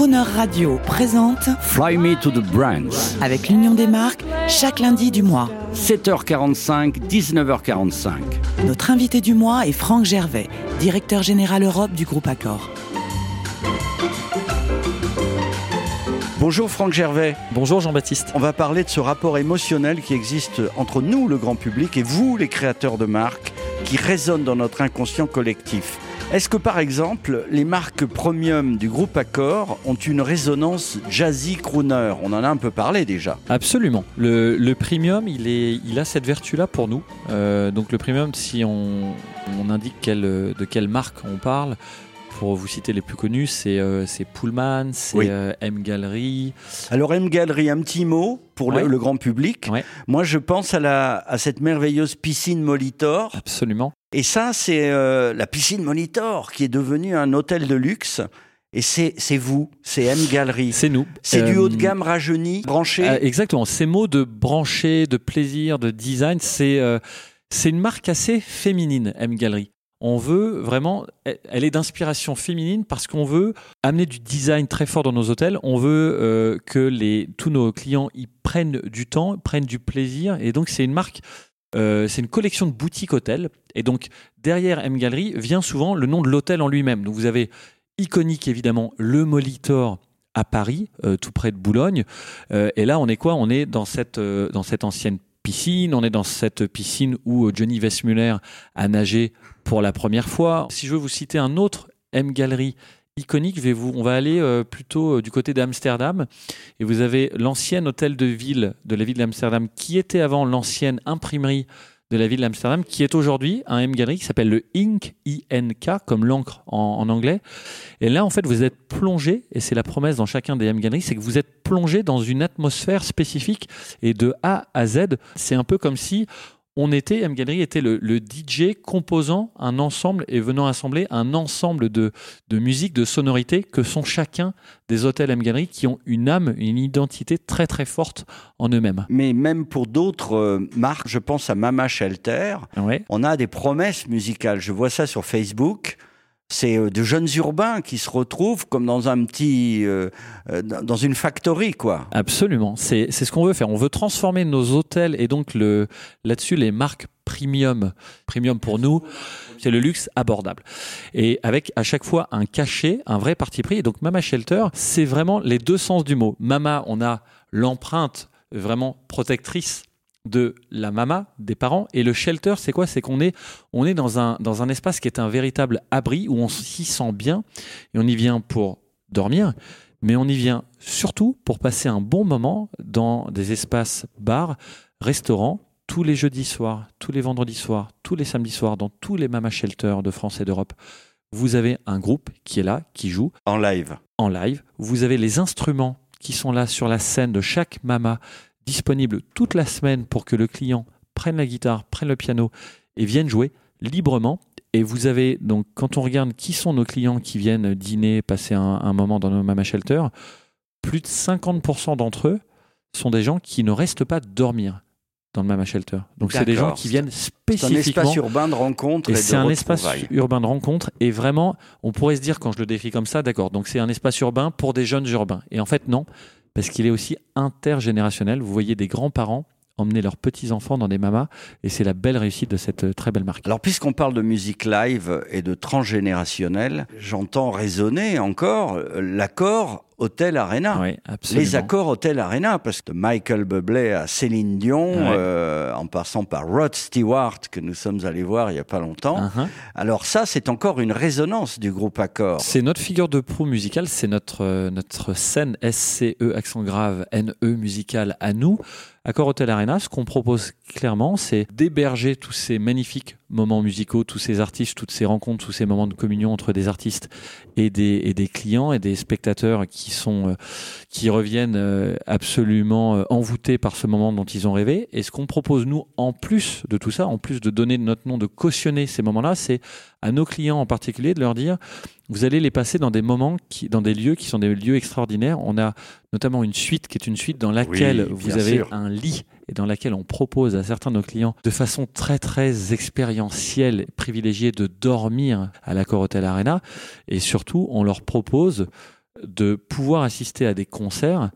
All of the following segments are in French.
Crooner Radio présente Fly Me to the Brands. avec l'Union des marques chaque lundi du mois. 7h45, 19h45. Notre invité du mois est Franck Gervais, directeur général Europe du groupe Accor. Bonjour Franck Gervais. Bonjour Jean-Baptiste. On va parler de ce rapport émotionnel qui existe entre nous, le grand public, et vous, les créateurs de marques, qui résonne dans notre inconscient collectif. Est-ce que par exemple, les marques premium du groupe Accor ont une résonance jazzy crooner? On en a un peu parlé déjà. Absolument. Le, premium, il, est, il a cette vertu-là pour nous. Euh, donc le premium, si on, indique de quelle marque on parle, pour vous citer les plus connus, c'est euh, Pullman, c'est Oui. euh, M Gallery. Alors M Gallery, un petit mot pour le, Ouais. le grand public. Ouais. Moi, je pense à, la, à cette merveilleuse piscine Molitor. Absolument. Et ça, c'est euh, la piscine Molitor qui est devenue un hôtel de luxe. Et c'est vous, c'est M Gallery. C'est nous. C'est du haut de gamme rajeuni, branché. Euh, exactement. Ces mots de brancher, de plaisir, de design, c'est euh, c'est une marque assez féminine, M Gallery. On veut vraiment, elle- est d'inspiration féminine parce qu'on veut amener du design très fort dans nos hôtels. On veut euh, que les, tous nos clients y prennent du temps, prennent du plaisir. Et donc, c'est une marque, euh, c'est une collection de boutiques hôtels. Et donc, derrière M Gallery vient souvent le nom de l'hôtel en lui-même. Donc, vous avez iconique évidemment le Molitor à Paris, euh, tout près de Boulogne. Et là, on est quoi? On est dans cette, dans cette ancienne piscine, on est dans cette piscine où euh, Johnny Westmuller a nagé pour la première fois. Si je veux vous citer un autre M Gallery iconique, on va aller euh, plutôt euh, du côté d'Amsterdam. Et vous avez l'ancien hôtel de ville de la ville d'Amsterdam qui était avant l'ancienne imprimerie de la ville d'Amsterdam, qui est aujourd'hui un M Gallery qui s'appelle le Ink, I-N-K, comme l'encre en, anglais. Et là, en fait, vous êtes plongé, et c'est la promesse dans chacun des M Gallery, c'est que vous êtes plongé dans une atmosphère spécifique et de A à Z. C'est un peu comme si on était, M Gallery était le, le DJ composant un ensemble et venant assembler un ensemble de, de musique, de sonorités que sont chacun des hôtels M Gallery qui ont une âme, une identité très très forte en eux-mêmes. Mais même pour d'autres euh, marques, je pense à Mama Shelter, Ouais. on a des promesses musicales. Je vois ça sur Facebook. C'est euh, de jeunes urbains qui se retrouvent comme dans un petit, euh, euh, dans une factory, quoi. Absolument, c'est c'est ce qu'on veut faire. On veut transformer nos hôtels et donc le là-dessus les marques premium. Premium pour nous, c'est le luxe abordable. Et avec à chaque fois un cachet, un vrai parti pris. Et donc Mama Shelter, c'est vraiment les deux sens du mot. Mama, on a l'empreinte vraiment protectrice de la mama, des parents. Et le shelter, c'est quoi? C'est qu'on est, on est dans, un, dans un espace qui est un véritable abri où on s'y sent bien et on y vient pour dormir, mais on y vient surtout pour passer un bon moment dans des espaces bars, restaurants, tous les jeudis soirs, tous les vendredis soirs, tous les samedis soirs, dans tous les mama shelters de France et d'Europe. Vous avez un groupe qui est là, qui joue En live. en live. Vous avez les instruments qui sont là sur la scène de chaque mama disponibles toute la semaine pour que le client prenne la guitare, prenne le piano et vienne jouer librement. Et vous avez donc, quand on regarde qui sont nos clients qui viennent dîner, passer un, un moment dans nos mama shelters, plus de 50% d'entre eux sont des gens qui ne restent pas dormir dans le mama shelter. Donc c'est des gens qui viennent C'est un spécifiquement espace urbain de rencontre et, c'est un espace urbain de rencontre. Et vraiment, on pourrait se dire, quand je le décris comme ça, d'accord, donc c'est un espace urbain pour des jeunes urbains. Et en fait, non, parce qu'il est aussi intergénérationnel. Vous voyez des grands-parents emmener leurs petits-enfants dans des mamas. Et c'est la belle réussite de cette euh, très belle marque. Alors, puisqu'on parle de musique live et de transgénérationnel, j'entends résonner encore euh, l'accord Hôtel Arena. Oui. Les accords Hôtel Arena, parce que de Michael Bublé à Céline Dion, Ouais. euh, en passant par Rod Stewart, que nous sommes allés voir il n'y a pas longtemps. Uh-huh. Alors ça, c'est encore une résonance du groupe Accord. C'est notre figure de proue musicale, c'est notre, euh, notre scène SCE, accent grave, NE musicale à nous. Accord Hotel Arena, ce qu'on propose clairement, c'est d'héberger tous ces magnifiques moments musicaux, tous ces artistes, toutes ces rencontres, tous ces moments de communion entre des artistes et des, et des clients et des spectateurs qui sont, euh, qui reviennent euh, absolument euh, envoûtés par ce moment dont ils ont rêvé. Et ce qu'on propose, nous, en plus de tout ça, en plus de donner notre nom, de cautionner ces moments-là, c'est à nos clients en particulier de leur dire, vous allez les passer dans des moments, qui, dans des lieux qui sont des lieux extraordinaires. On a notamment une suite qui est une suite dans laquelle Oui, vous avez sûr. un lit et dans laquelle on propose à certains de nos clients de façon très très expérientielle, privilégiée de dormir à l'Accor Hotel Arena et surtout on leur propose de pouvoir assister à des concerts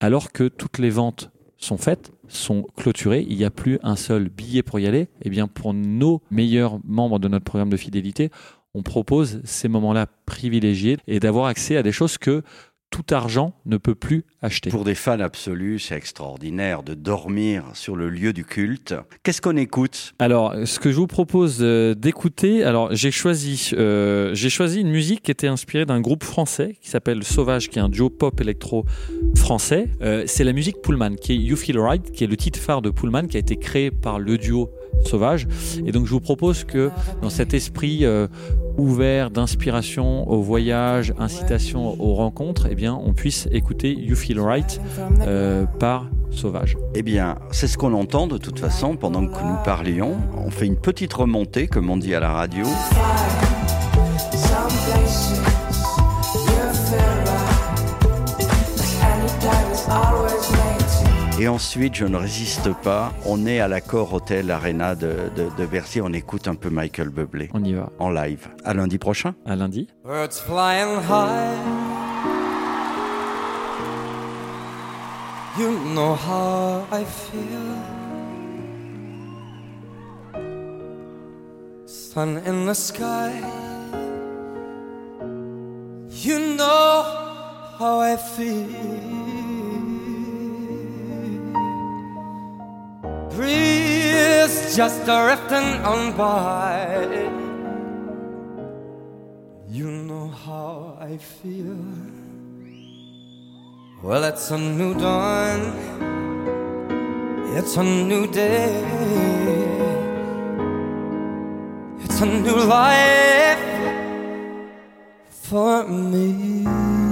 alors que toutes les ventes sont faites, sont clôturées, il n'y a plus un seul billet pour y aller. Eh bien, pour nos meilleurs membres de notre programme de fidélité, on propose ces moments-là privilégiés et d'avoir accès à des choses que tout argent ne peut plus acheter. Pour des fans absolus, c'est extraordinaire de dormir sur le lieu du culte. Qu'est-ce qu'on écoute? Alors, ce que je vous propose euh, d'écouter, alors j'ai choisi, euh, j'ai choisi une musique qui était inspirée d'un groupe français qui s'appelle Sauvage, qui est un duo pop électro français. Euh, c'est la musique Pullman, qui est You Feel Right, qui est le titre phare de Pullman, qui a été créé par le duo Sauvage. Et donc, je vous propose que dans cet esprit euh, ouvert d'inspiration au voyage, incitation aux rencontres, eh bien, on puisse écouter You Feel Right euh, par Sauvage. Eh bien, c'est ce qu'on entend de toute façon pendant que nous parlions. On fait une petite remontée, comme on dit à la radio. Et ensuite, je ne résiste pas. On est à l'accord Hôtel Arena de, de, de Bercy. On écoute un peu Michael Bublé On y va. en live. À lundi prochain. À lundi. Birds flying high. You know how I feel. Sun in the sky. You know how I feel. Just drifting on by. You know how I feel. Well, it's a new dawn. It's a new day. It's a new life for me.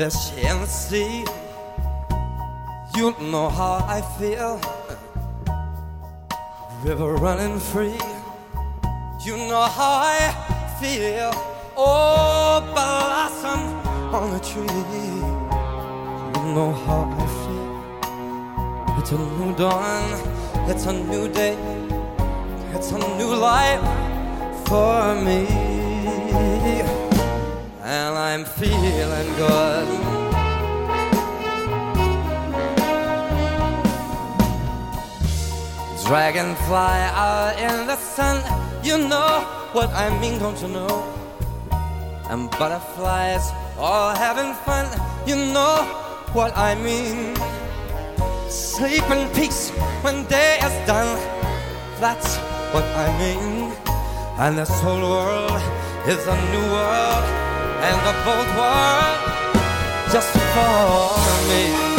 The sea, you know how I feel. River running free. You know how I feel. Oh, blossom on the tree. You know how I feel. It's a new dawn. It's a new day. It's a new life for me. I'm feeling good. Dragonfly out in the sun, you know what I mean, don't you know? And butterflies all having fun, you know what I mean. Sleep in peace when day is done, that's what I mean. And this whole world is a new world, and the bold world just for me.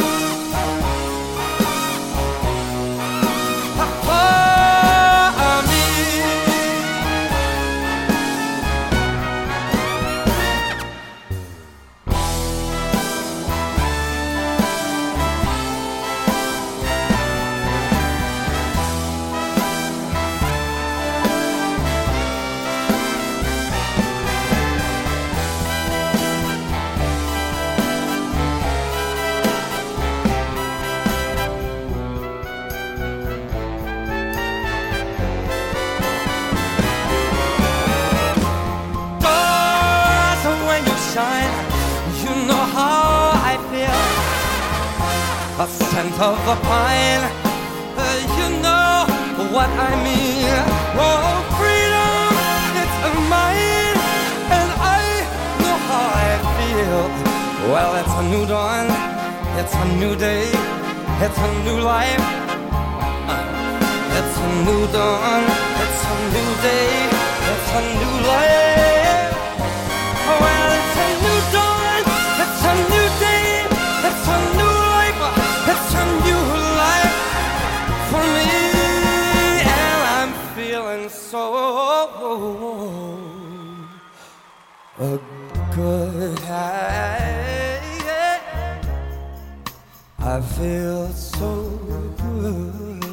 Scent of the pine, uh, you know what I mean. Oh, freedom, it's mine, and I know how I feel. Well, it's a new dawn, it's a new day, it's a new life. It's a new dawn, it's a new day, I feel so good.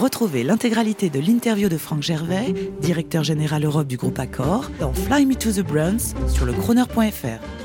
Retrouvez l'intégralité de l'interview de Franck Gervais, directeur général Europe du groupe Accor, dans Fly Me to the Bruns sur le Croner.fr.